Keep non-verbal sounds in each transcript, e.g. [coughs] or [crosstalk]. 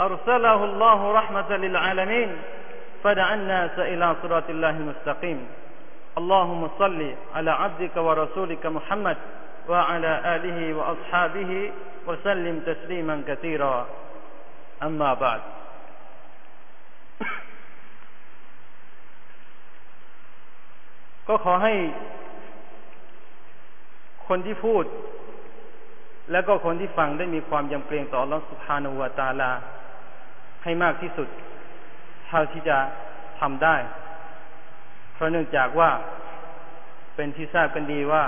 أرسله الله رحمة للعالمين فدعا الناس إلى صراط الله المستقيم اللهم صل على عبدك ورسولك محمد وعلى آله وأصحابه وسلم تسليما كثيرا أما بعد [coughs] ก็ขอให้คนที่พูด และก็คนที่ฟังได้มีความยำเกรงต่อ Allah سبحانه และ تعالى ให้มากที่สุด เท่าที่จะทำได้ เพราะเนื่องจากว่าเป็นที่ทราบกันดีว่า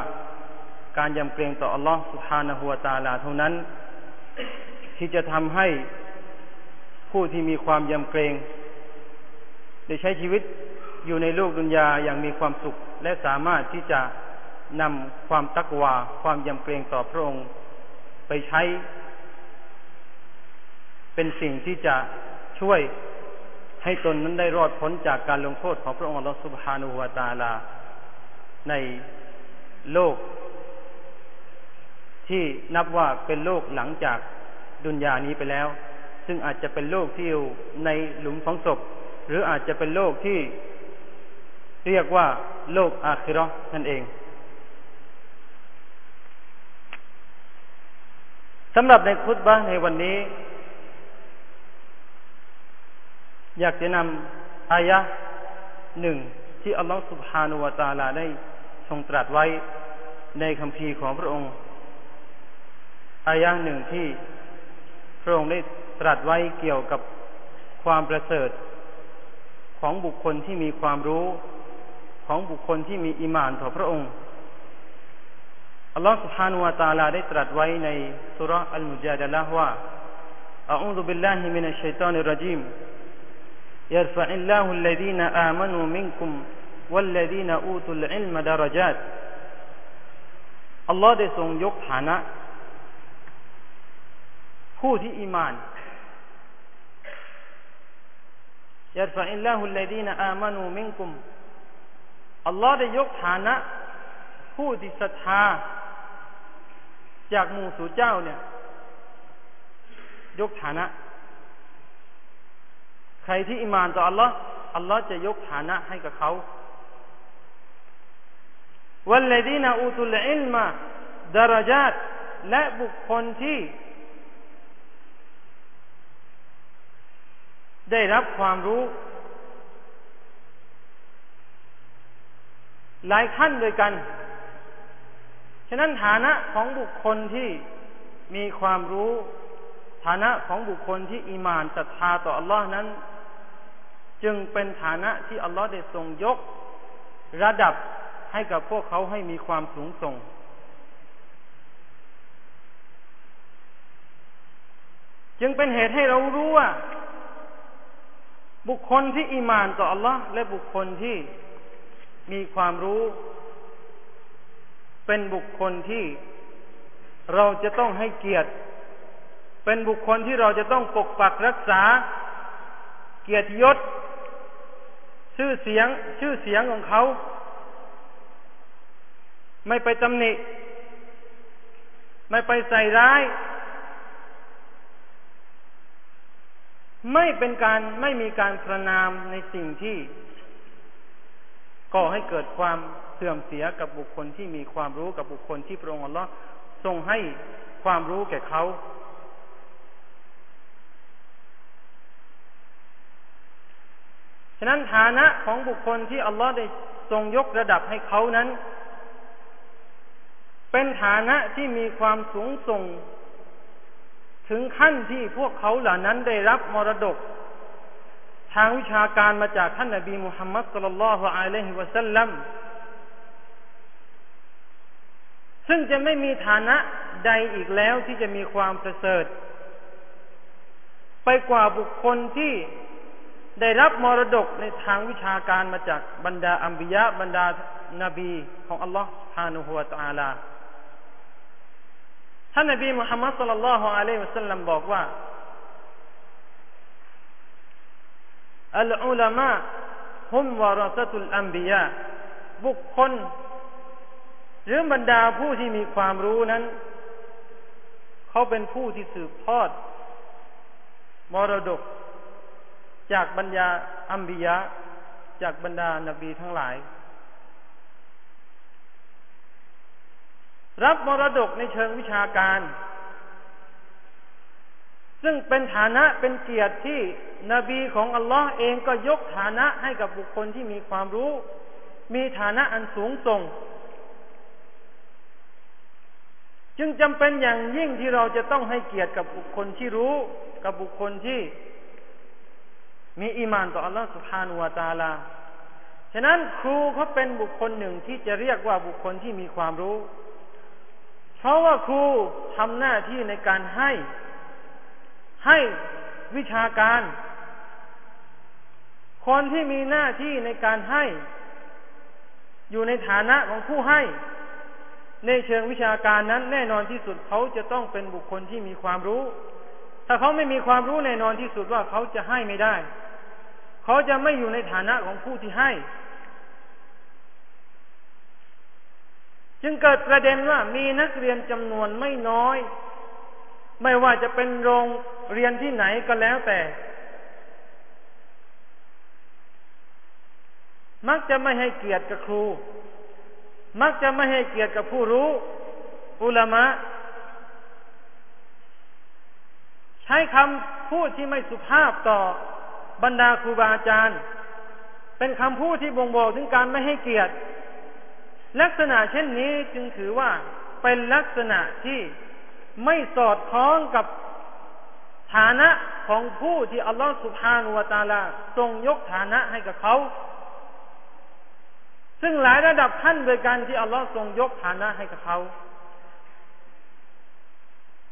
การยำเกรงต่ออัลลอฮฺสุฮานะฮัวตาลาเท่านั้น ที่จะทำให้ผู้ที่มีความยำเกรงได้ใช้ชีวิตอยู่ในโลกดุนยาอย่างมีความสุข และสามารถที่จะนำความตักวา ความยำเกรงต่อพระองค์ ไปใช้ เป็นสิ่งที่จะ ช่วยให้ตนนั้นได้รอดพ้นจากการลงโทษของพระองค์อัลลอฮฺสุบฮานุวาตาลา ในโลก ที่นับว่าเป็นโลกหลังจากดุนยานี้ไปแล้ว ซึ่งอาจจะเป็นโลกที่อยู่ในหลุมฝังศพ หรืออาจจะเป็นโลกที่เรียกว่าโลกอาคิรอนั่นเองสำหรับในคุตบะในวันนี้ อยากจะนำอายะหนึ่งที่อัลลอฮฺสุบฮานุวาตาลาได้ทรงตรัสไว้ในคำพีของพระองค์ อายะหนึ่งที่พระองค์ได้ตรัสไว้เกี่ยวกับความประเสริฐ ของบุคคลที่มีความรู้ของบุคคลที่มีอิมานต่อพระองค์ อัลลอฮฺ سبحانه และ تعالى ได้ตรัสไว้ในสุรอัลมุจาดะละว่า أعوذ بالله من الشيطان الرجيم يرفع الله الذين آمنوا منكم والذين أوتوا العلم درجات อัลลอฮ์ได้ทรงยกฐานะ ผู้ที่อิมาน يرفع الله الذين آمنوا منكم อัลลอฮ์ได้ยกฐานะ ผู้ที่ศรัทธา จากหมู่สู่เจ้าเนี่ย ยกฐานะ ใครที่อิมานต่ออัลลอฮ์อัลลอฮ์จะยกฐานะให้กับเขาวัลลดีนอูตุลอิลมาดารจาตและบุคคลที่ ได้รับความรู้ หลายขั้นด้วยกัน ฉะนั้นฐานะของบุคคลที่มีความรู้ ฐานะของบุคคลที่อิมานศรัทธาต่ออัลลอฮ์นั้น จึงเป็นฐานะที่อัลลอฮ์ได้ทรงยก ระดับให้กับพวกเขาให้มีความสูงส่ง จึงเป็นเหตุให้เรารู้ว่า บุคคลที่อิมานต่ออัลลอฮ์และบุคคลที่มีความรู้ เป็นบุคคลที่เราจะต้องให้เกียรติ เป็นบุคคลที่เราจะต้องปกปักรักษา เกียรติยศ ชื่อเสียงชื่อเสียงของเขา ไม่ไปตำหนิ ไม่ไปใส่ร้าย ไม่เป็นการไม่มีการประนามในสิ่งที่ก่อให้เกิดความเสื่อมเสียกับบุคคลที่มีความรู้กับบุคคลที่พระองค์อัลลอฮ์ทรงให้ความรู้แก่เขา ฉะนั้นฐานะของบุคคลที่อัลลอฮ์ได้ทรงยกระดับให้เขานั้น เป็นฐานะที่มีความสูงส่ง ถึงขั้นที่พวกเขาเหล่านั้นได้รับมรดก ทางวิชาการมาจากท่านนบีมุฮัมมัดสุลลัลฮุอะลัยฮิวะสัลลัมซึ่งจะไม่มีฐานะใดอีกแล้วที่จะมีความประเสริฐ ไปกว่าบุคคลที่ ได้รับมรดกในทางวิชาการมาจากบรรดาอัมบิยะบรรดานาบีของอัลลอฮ์ฮานุฮุวาตาลาท่านนบีมุฮัมมัดสุลลัลลอฮุอะลัยฮิวะสัลลัมบอกว่าอัลอุลามะฮุมวารสตุลอัมบิยะบุคคล หรือบรรดาผู้ที่มีความรู้นั้น เขาเป็นผู้ที่สืบทอด มรดก จากบรรดาอัมบิยะ จากบรรดานบีทั้งหลาย รับมรดกในเชิงวิชาการ ซึ่งเป็นฐานะเป็นเกียรติที่นบีของอัลลอฮ์เองก็ยกฐานะให้กับบุคคลที่มีความรู้ มีฐานะอันสูงส่ง จึงจำเป็นอย่างยิ่งที่เราจะต้องให้เกียรติกับบุคคลที่รู้ กับบุคคลที่ มีอีมานต่ออัลลอฮฺสุฮานุวาตาลา ฉะนั้นครูเขาเป็นบุคคลหนึ่งที่จะเรียกว่าบุคคลที่มีความรู้ เพราะว่าครูทำหน้าที่ในการให้ ให้วิชาการ คนที่มีหน้าที่ในการให้ อยู่ในฐานะของผู้ให้ ในเชิงวิชาการนั้นแน่นอนที่สุดเขาจะต้องเป็นบุคคลที่มีความรู้ ถ้าเขาไม่มีความรู้แน่นอนที่สุดว่าเขาจะให้ไม่ได้ เขาจะไม่อยู่ในฐานะของผู้ที่ให้ จึงเกิดประเด็นว่ามีนักเรียนจำนวนไม่น้อย ไม่ว่าจะเป็นโรงเรียนที่ไหนก็แล้วแต่ มักจะไม่ให้เกียรติกับครู มักจะไม่ให้เกียรติกับผู้รู้อุลามะ ใช้คำพูดที่ไม่สุภาพต่อบรรดาครูบาอาจารย์ เป็นคำพูดที่บ่งบอกถึงการไม่ให้เกียรติ ลักษณะเช่นนี้จึงถือว่าเป็นลักษณะที่ไม่สอดคล้องกับฐานะของผู้ที่อัลลอฮฺสุบฮานุวาตาลาทรงยกฐานะให้กับเขา ซึ่งหลายระดับขั้นโดยการที่อัลลอฮ์ทรงยกฐานะให้กับเขา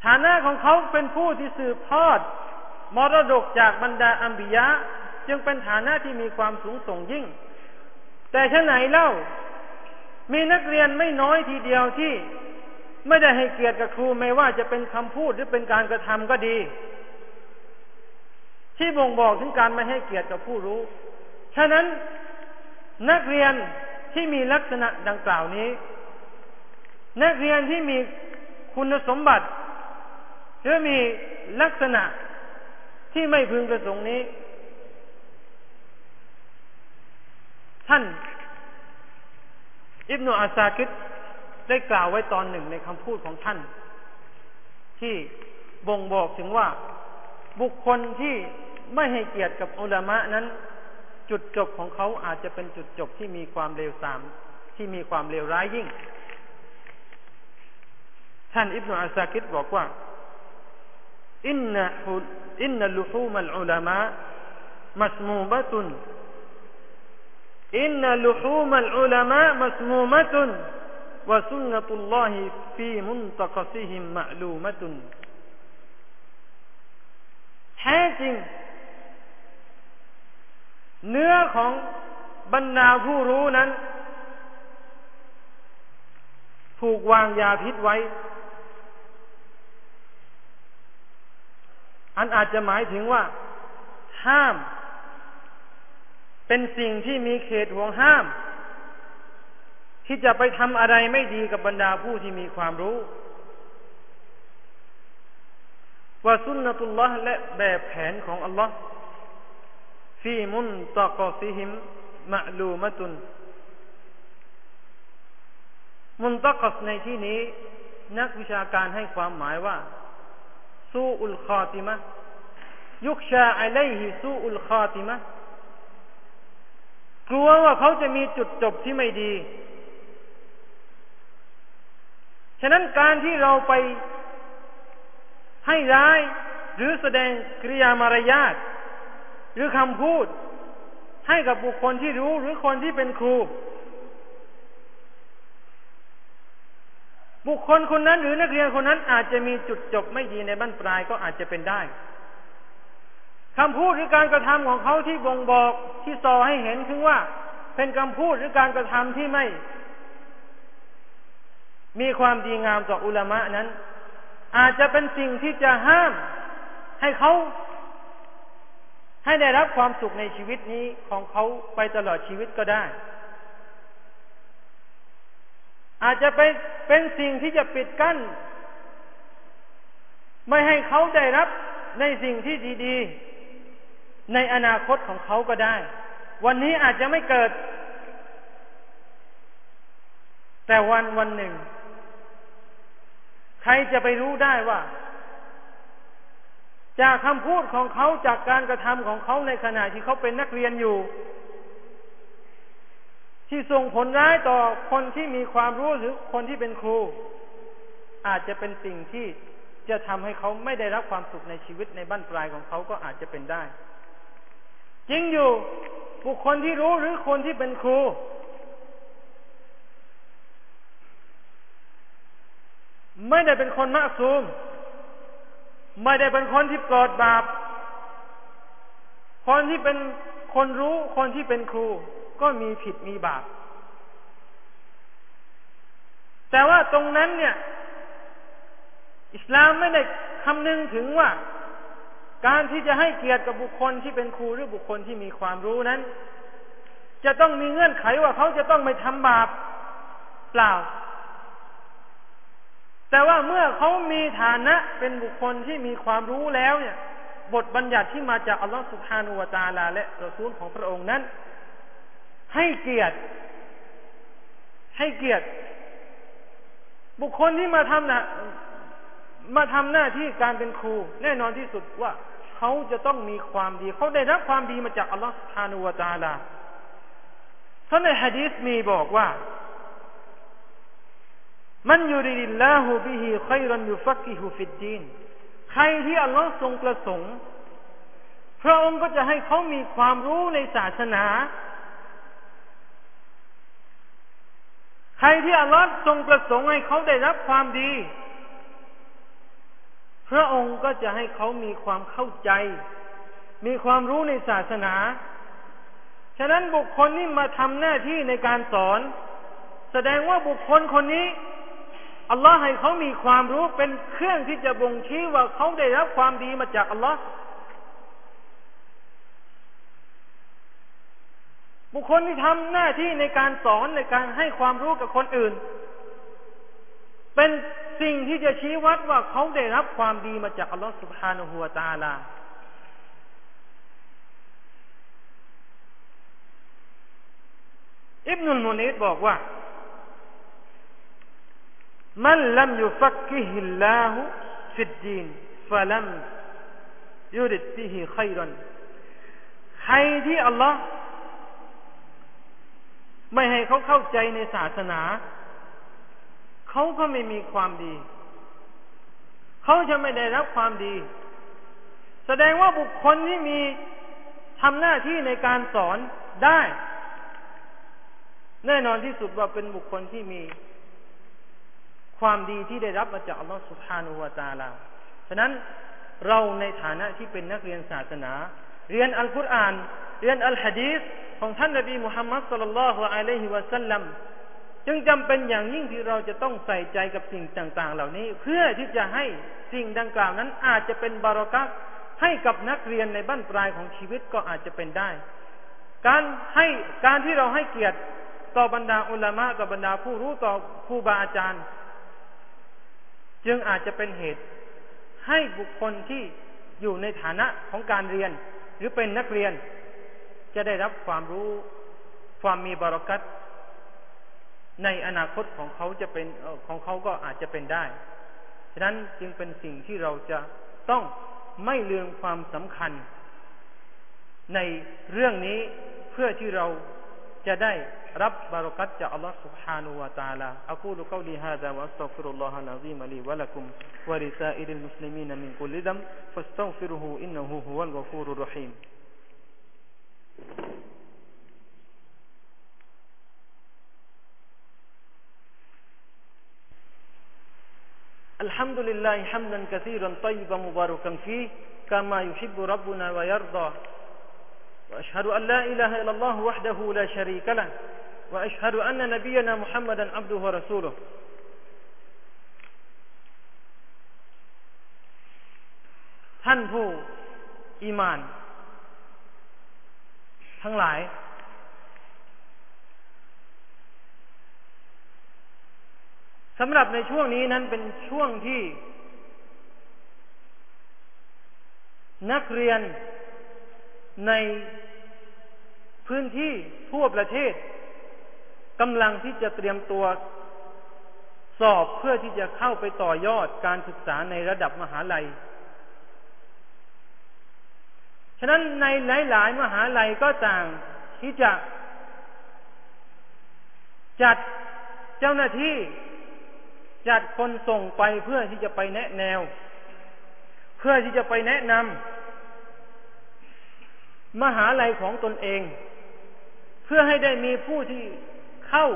ฐานะของเขาเป็นผู้ที่สืบทอด มรดกจากบรรดาอัมบิยะ จึงเป็นฐานะที่มีความสูงส่งยิ่ง แต่เช่นไหนเล่า มีนักเรียนไม่น้อยทีเดียวที่ไม่ได้ให้เกียรติกับครูไม่ว่าจะเป็นคำพูดหรือเป็นการกระทำก็ดี ที่บ่งบอกถึงการไม่ให้เกียรติกับผู้รู้ ฉะนั้นนักเรียนที่มีลักษณะดังกล่าวนี้ นักเรียนที่มีคุณสมบัติ หรือมีลักษณะที่ไม่พึงประสงค์นี้ ท่านอิบนุอาซาคิดได้กล่าวไว้ตอนหนึ่งในคำพูดของท่าน ที่บ่งบอกถึงว่าบุคคลที่ไม่ให้เกียรติกับอุลามะนั้น จุดจบของเขาอาจจะเป็นจุดจบที่มีความเลวทรามที่มีความเลวร้ายยิ่ง ท่านอิบนาอัสซากิดบอกว่า อินนะอินนัลุฮูมัลอุลามะมัสมูบะตุนอินนัลุฮูมัลอุลามะมัสมูมะตุนวะสุนนตุลลอฮิฟีมุนตะกซิฮิมมะลูมะตุนแท้จริงเนื้อของบรรดาผู้รู้นั้น ถูกวางยาพิษไว้ อันอาจจะหมายถึงว่า ห้าม เป็นสิ่งที่มีเขตห่วงห้าม ที่จะไปทำอะไรไม่ดีกับบรรดาผู้ที่มีความรู้ว่าสุนนตุลลอฮ์และแบบแผนของอัลลอฮ์ฟีมุนตะกอซิฮิมมะลูมะตุน มุนตะกอสในที่นี้ นักวิชาการให้ความหมายว่า สูอุลคาติมะยุกชาอะไลฮิสูอุลคาติมะกลัวว่าเขาจะมีจุดจบที่ไม่ดี ฉะนั้นการที่เราไปให้ร้ายหรือแสดงกริยามารยาทหรือคำพูด ให้กับบุคคลที่รู้หรือคนที่เป็นครู บุคคลคนนั้นหรือนักเรียนคนนั้นอาจจะมีจุดจบไม่ดีในบ้านปลายก็อาจจะเป็นได้คำพูดหรือการกระทำของเขาที่บ่งบอกที่สอให้เห็นถึงว่า เป็นคำพูดหรือการกระทำที่ไม่ มีความดีงามต่ออุลามะนั้น อาจจะเป็นสิ่งที่จะห้าม ให้เขาให้ได้รับความสุขในชีวิตนี้ของเขาไปตลอดชีวิตก็ได้ อาจจะเป็นเป็นสิ่งที่จะปิดกั้น ไม่ให้เขาได้รับในสิ่งที่ดีๆ ในอนาคตของเขาก็ได้ วันนี้อาจจะไม่เกิด แต่วันวันหนึ่ง ใครจะไปรู้ได้ว่า จากคำพูดของเขาจากการกระทำของเขาในขณะที่เขาเป็นนักเรียนอยู่ ที่ส่งผลร้ายต่อคนที่มีความรู้หรือคนที่เป็นครู อาจจะเป็นสิ่งที่จะทำให้เขาไม่ได้รับความสุขในชีวิตในบ้านปลายของเขาก็อาจจะเป็นได้ จริงอยู่บุคคลที่รู้หรือคนที่เป็นครู ไม่ได้เป็นคนมะซูม ไม่ได้เป็นคนที่ปลอดบาป คนที่เป็นคนรู้คนที่เป็นครู ก็มีผิดมีบาป แต่ว่าตรงนั้นเนี่ย อิสลามไม่ได้คำนึงถึงว่า การที่จะให้เกียรติกับบุคคลที่เป็นครูหรือบุคคลที่มีความรู้นั้น จะต้องมีเงื่อนไขว่าเขาจะต้องไม่ทำบาปเปล่า แต่ว่าเมื่อเขามีฐานะเป็นบุคคลที่มีความรู้แล้วเนี่ย บทบัญญัติที่มาจากอัลลอฮฺสุบฮานุวาตาลา และรอซูลของพระองค์นั้น ให้เกียรติ ให้เกียรติ บุคคลที่มาทำนะมาทำหน้าที่การเป็นครู แน่นอนที่สุดว่าเขาจะต้องมีความดี เขาได้รับความดีมาจากอัลลอฮฺฮานุวาตาลาท่านในฮะดีษมีบอกว่า มันยูริลลาหูบิฮิขัยรันยุฟักิฮุฟิดดีนใครที่อัลลอฮ์ทรงประสงค์ พระองค์ก็จะให้เขามีความรู้ในศาสนา ใคร ที่อัลลอฮ์ทรงประสงค์ให้เขาได้รับความดี พระองค์ก็จะให้เขามีความเข้าใจ มีความรู้ในศาสนา ฉะนั้นบุคคลที่มาทำหน้าที่ในการสอน แสดงว่าบุคคลคนนี้อัลลอฮ์ให้เขามีความรู้เป็นเครื่องที่จะบ่งชี้ว่าเขาได้รับความดีมาจากอัลลอฮ์ุคคลที่ทำหน้าที่ในการสอนในการให้ความรู้กับคนอื่น เป็นสิ่งที่จะชี้วัดว่าเขาได้รับความดีมาจากอัลลอฮฺสุบฮานาหัวตาลาอิบนุลมุนีดบอกว่า มันลัมยุฟักกิฮิลลาหุฟิดดีนฟะลัมยุริดบิฮิขัยรันใครที่อัลลอฮ์ ไม่ให้เขาเข้าใจในศาสนา เขาก็ไม่มีความดี เขาจะไม่ได้รับความดี แสดงว่าบุคคลที่มีทำหน้าที่ในการสอนได้ แน่นอนที่สุดว่าเป็นบุคคลที่มีความดีที่ได้รับมาจากอัลลอฮฺสุบฮานุวาตาลา ฉะนั้นเราในฐานะที่เป็นนักเรียนศาสนา เรียนอัลกุรอาน เรียนอัลฮะดีษของท่านนบีมุฮัมมัดสุลลัลลอฮุอะลัยฮิวะสัลลัมจึงจำเป็นอย่างยิ่งที่เราจะต้องใส่ใจกับสิ่งต่างๆ เหล่านี้ เพื่อที่จะให้สิ่งดังกล่าวนั้น อาจจะเป็นบารักัให้กับนักเรียนในบ้านปลายของชีวิตก็อาจจะเป็นได้ การให้การที่เราให้เกียรติต่อบรรดาอุลามะต่อบรรดาผู้รู้ต่อครูบาอาจารย์ จึงอาจจะเป็นเหตุให้บุคคลที่อยู่ในฐานะของการเรียน หรือเป็นนักเรียน จะได้รับความรู้ความมีบารักัตในอนาคตของเขาจะเป็นของเขาก็อาจจะเป็นได้ ฉะนั้นจึงเป็นสิ่งที่เราจะต้องไม่ลืมความสำคัญ ในเรื่องนี้เพื่อที่เราจะได้ رب بركات الله سبحانه وتعالى أقول قولي هذا وأستغفر الله العظيم لي ولكم ولسائر المسلمين من كل ذنب فاستغفره إنه هو الغفور الرحيم الحمد لله حمدا كثيرا طيبا مباركا فيه كما يحب ربنا ويرضى. وأشهد أن لا إله إلا الله وحده لا شريك له. وأشهد أن نبينا محمدا عبده ورسوله. ท่านผู้อีมาน ทั้งหลาย สำหรับในช่วงนี้นั้นเป็นช่วงที่ นักเรียนในพื้นที่ทั่วประเทศกำลังที่จะเตรียมตัวสอบเพื่อที่จะเข้าไปต่อยอดการศึกษาในระดับมหาลัย ฉะนั้นในหลาย ๆ มหาลัยก็ต่างที่จะ จัดเจ้าหน้าที่จัดคนส่งไปเพื่อที่จะไปแนะแนว เพื่อที่จะไปแนะนำมหาลัยของตนเอง เพื่อให้ได้มีผู้ที่เข้า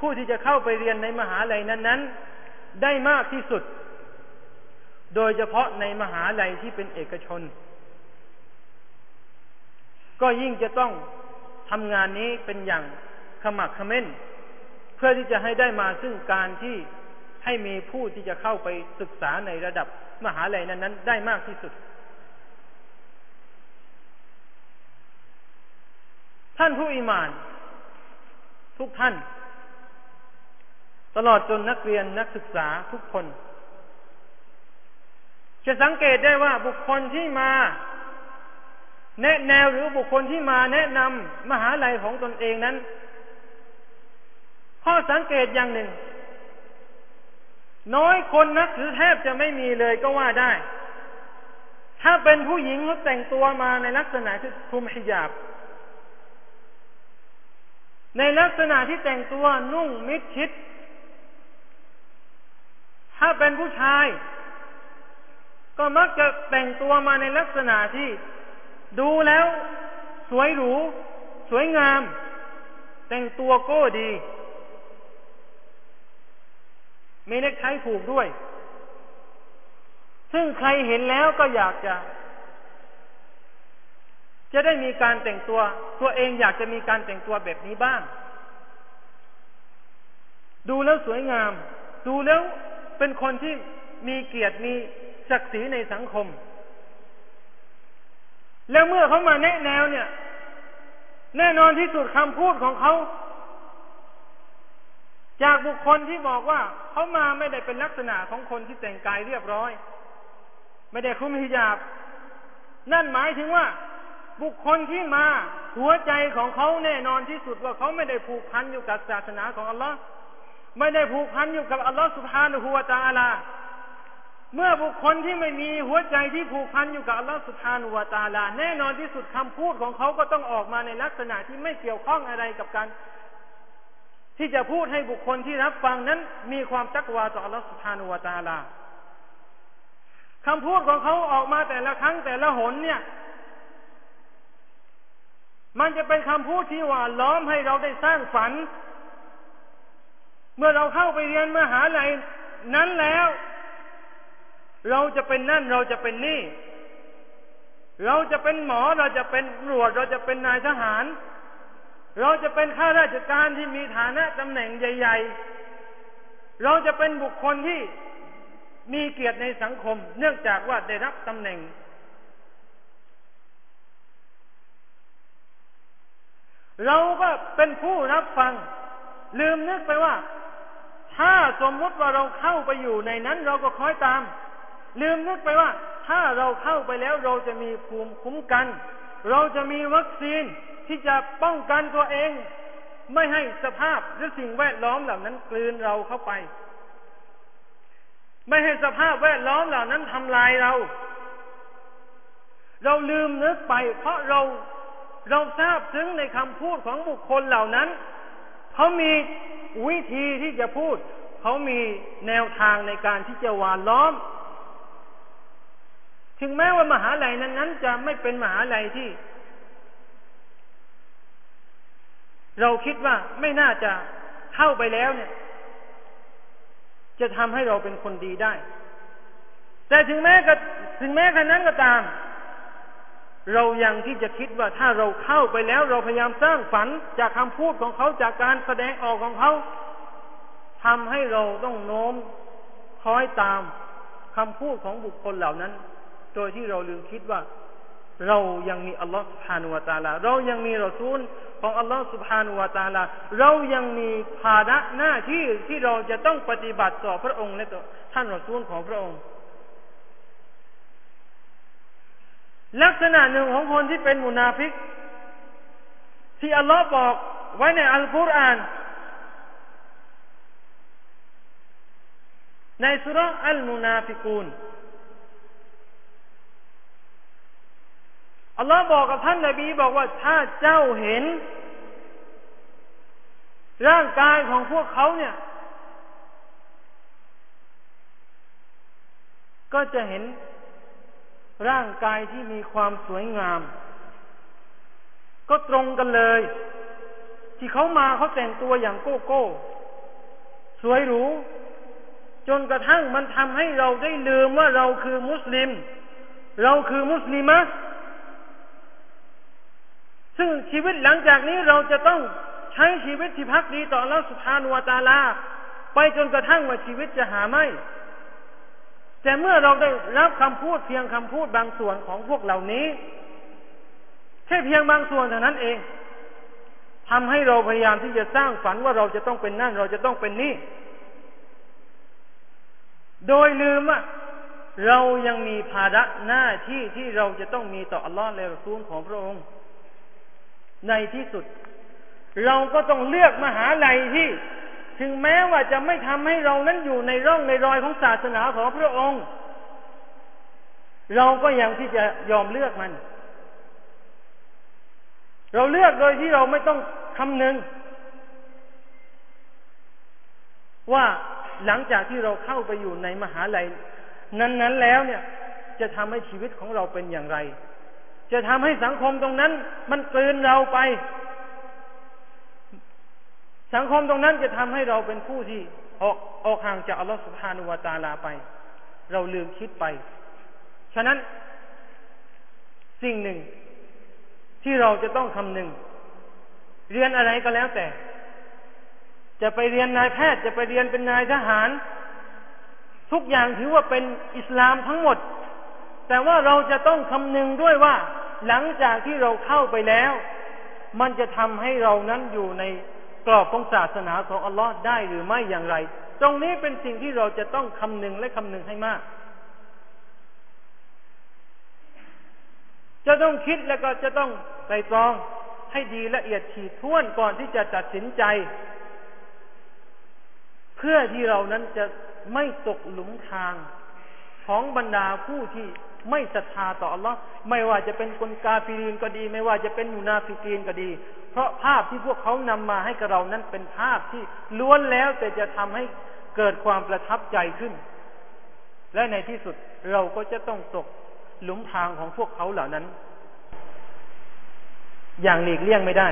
ผู้ที่จะเข้าไปเรียนในมหาลัยนั้น ๆ ได้มากที่สุด โดยเฉพาะในมหาลัยที่เป็นเอกชน ก็ยิ่งจะต้องทำงานนี้เป็นอย่างขมักขม้น เพื่อที่จะให้ได้มาซึ่งการที่ให้มีผู้ที่จะเข้าไปศึกษาในระดับมหาลัยนั้นๆ ได้มากที่สุด ท่านผู้อิมาน ทุกท่าน ตลอดจนนักเรียนนักศึกษาทุกคน จะสังเกตได้ว่าบุคคลที่มา แนะแนวหรือบุคคลที่มาแนะนำมหาลัยของตนเองนั้น ข้อสังเกตอย่างหนึ่ง น้อยคนนักหรือแทบจะไม่มีเลยก็ว่าได้ ถ้าเป็นผู้หญิงเขาแต่งตัวมาในลักษณะที่คลุมหิญาบ ในลักษณะที่แต่งตัวนุ่งมิดชิด ถ้าเป็นผู้ชาย ก็มักจะแต่งตัวมาในลักษณะที่ ดูแล้ว สวยหรู สวยงาม แต่งตัวก้ดี มีเน็กไทผูกด้วย ซึ่งใครเห็นแล้วก็อยากจะ จะได้มีการแต่งตัว ตัวเองอยากจะมีการแต่งตัวแบบนี้บ้าง ดูแล้วสวยงาม ดูแล้วเป็นคนที่มีเกียรติมีศักดิ์ศรีในสังคม แล้วเมื่อเขามาแนะแนวเนี่ย แน่นอนที่สุดคำพูดของเขาจากบุคคลที่บอกว่าเขามาไม่ได้เป็นลักษณะของคนที่แต่งกายเรียบร้อย ไม่ได้คุ้มหิญาบ นั่นหมายถึงว่า บุคคลที่มาหัวใจของเขาแน่นอนที่สุดว่าเขาไม่ได้ผูกพันอยู่กับศาสนาของอัลลอฮ์ไม่ได้ผูกพันอยู่กับอัลลอฮ์สุบฮานะฮูวาตาอัลา เมื่อบุคคลที่ไม่มีหัวใจที่ผูกพันอยู่กับอัลลอฮ์สุบฮานุวาตาลา แน่นอนที่สุดคำพูดของเขาก็ต้องออกมาในลักษณะที่ไม่เกี่ยวข้องอะไรกับการที่จะพูดให้บุคคลที่รับฟังนั้นมีความตักวาต่ออัลลอฮฺสุภานุวาตาลาคำพูดของเขาออกมาแต่ละครั้งแต่ละหนเนี่ย มันจะเป็นคำพูดที่หวานล้อมให้เราได้สร้างฝัน เมื่อเราเข้าไปเรียนมหาลัยนั้นแล้ว เราจะเป็นนั่นเราจะเป็นนี่ เราจะเป็นหมอเราจะเป็นตำรวจเราจะเป็นนายทหาร เราจะเป็นข้าราชการที่มีฐานะตำแหน่งใหญ่ ๆ เราจะเป็นบุคคลที่มีเกียรติในสังคม เนื่องจากว่าได้รับตำแหน่ง เราก็เป็นผู้รับฟัง ลืมนึกไปว่า ถ้าสมมติว่าเราเข้าไปอยู่ในนั้น เราก็คอยตาม ลืมนึกไปว่า ถ้าเราเข้าไปแล้วเราจะมีภูมิคุ้มกัน เราจะมีวัคซีนที่จะป้องกันตัวเอง ไม่ให้สภาพหรือสิ่งแวดล้อมเหล่านั้นกลืนเราเข้าไป ไม่ให้สภาพแวดล้อมเหล่านั้นทำลายเรา เราลืมนึกไป เพราะเราเราทราบถึงในคำพูดของบุคคลเหล่านั้นเขามีวิธีที่จะพูด เขามีแนวทางในการที่จะหวานล้อม ถึงแม้ว่ามหาลัยนั้นนั้นจะไม่เป็นมหาลัยที่ เราคิดว่าไม่น่าจะเข้าไปแล้วเนี่ย จะทำให้เราเป็นคนดีได้ แต่ถึงแม้ก็ถึงแม้ขณะนั้นก็ตาม เรายังที่จะคิดว่าถ้าเราเข้าไปแล้ว เราพยายามสร้างฝันจากคำพูดของเขาจากการแสดงออกของเขาทำให้เราต้องโน้มคอยตามคำพูดของบุคคลเหล่านั้น โดยที่เราลืมคิดว่า เรายังมีอัลลอฮฺสุบฮานุวาตาลา เรายังมีรอซูลของอัลลอฮฺสุบฮานุวาตาลา เรายังมีภาระหน้าที่ที่เราจะต้องปฏิบัติต่อพระองค์และต่อท่านรอซูลของพระองค์ ลักษณะหนึ่งของคนที่เป็นมุนาฟิก ที่อัลลอฮ์บอกไว้ในอัลกุรอานในสุรอัลมุนาฟิกูน อัลลอฮ์บอกกับท่านนบีบอกว่าถ้าเจ้าเห็น ร่างกายของพวกเขาเนี่ย ก็จะเห็นร่างกายที่มีความสวยงาม ก็ตรงกันเลย ที่เขามาเขาแต่งตัวอย่างโก้โก้ สวยหรู จนกระทั่งมันทำให้เราได้ลืมว่าเราคือมุสลิม เราคือมุสลิมะ ซึ่งชีวิตหลังจากนี้เราจะต้องใช้ชีวิตที่พักดีต่อเราสุภานุวตาลา ไปจนกระทั่งว่าชีวิตจะหาไม่ แต่เมื่อเราได้รับคำพูดเพียงคำพูดบางส่วนของพวกเหล่านี้ แค่เพียงบางส่วนเท่านั้นเองทำให้เราพยายามที่จะสร้างฝันว่าเราจะต้องเป็นนั่น เราจะต้องเป็นนี่ โดยลืมว่าเรายังมีภาระหน้าที่ที่เราจะต้องมีต่ออัลลอฮ์และรซูลของพระองค์ ในที่สุด เราก็ต้องเลือกมหาลัยที่ ถึงแม้ว่าจะไม่ทำให้เรานั้นอยู่ในร่องในรอยของศาสนาของพระองค์ เราก็ยังที่จะยอมเลือกมัน เราเลือกโดยที่เราไม่ต้องคำนึง ว่าหลังจากที่เราเข้าไปอยู่ในมหาลัย นั้น ๆ แล้วเนี่ย จะทำให้ชีวิตของเราเป็นอย่างไร จะทำให้สังคมตรงนั้น มันเกินเราไป สังคมตรงนั้นจะทำให้เราเป็นผู้ที่ออกออกห่างจากอัลลอฮฺสุบฮานุวาตาลาไป เราลืมคิดไป ฉะนั้นสิ่งหนึ่งที่เราจะต้องคำนึง เรียนอะไรก็แล้วแต่ จะไปเรียนนายแพทย์ จะไปเรียนเป็นนายทหาร ทุกอย่างถือว่าเป็นอิสลามทั้งหมด แต่ว่าเราจะต้องคำนึงด้วยว่า หลังจากที่เราเข้าไปแล้ว มันจะทำให้เรานั้นอยู่ในกรอบของศาสนาของอัลลอฮ์ได้หรือไม่อย่างไร ตรงนี้เป็นสิ่งที่เราจะต้องคำนึงและคำนึงให้มาก จะต้องคิดแล้วก็จะต้องไตรตรองให้ดีละเอียดฉีดท้วนก่อนที่จะตัดสินใจ เพื่อที่เรานั้นจะไม่ตกหลุมทางของบรรดาผู้ที่ ไม่ศรัทธาต่อ Allah ไม่ว่าจะเป็นคนกาฟิรีนก็ดี ไม่ว่าจะเป็นมุนาฟิกีนก็ดี เพราะภาพที่พวกเขานำมาให้กับเรานั้นเป็นภาพที่ล้วนแล้วแต่จะทำให้เกิดความประทับใจขึ้น และในที่สุดเราก็จะต้องตกหลุมทางของพวกเขาเหล่านั้น อย่างหลีกเลี่ยงไม่ได้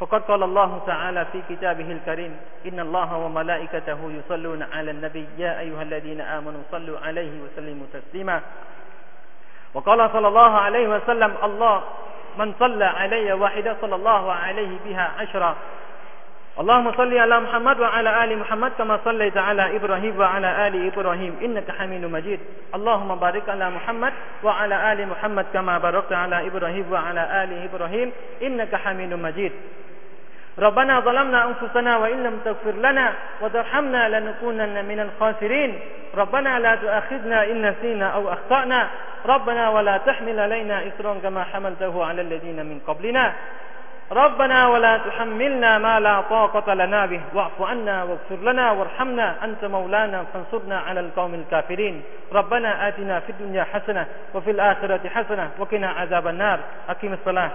فقد قال الله تعالى في كتابه الكريم إن الله وملائكته يصلون على النبي يا أيها الذين آمنوا صلوا عليه وسلموا تسليما. وقال صلى الله عليه وسلم الله من صلى علي واحدة صلى الله عليه بها عشرة. اللهم صل على محمد وعلى آل محمد كما صليت على إبراهيم وعلى آل إبراهيم إنك حميد مجيد. اللهم بارك على محمد وعلى آل محمد كما باركت على إبراهيم وعلى آل إبراهيم إنك حميد مجيد. ربنا ظلمنا أنفسنا وإن لم تغفر لنا وترحمنا لنكونن من الخاسرين. ربنا لا تؤاخذنا إن نسينا أو أخطأنا. ربنا ولا تحمل علينا إصرا كما حملته على الذين من قبلنا. ربنا ولا تحملنا ما لا طاقة لنا به. واعف عنا واغفر لنا وارحمنا. أنت مولانا فانصرنا على القوم الكافرين. ربنا آتنا في الدنيا حسنة وفي الآخرة حسنة وقنا عذاب النار. أقم الصلاة.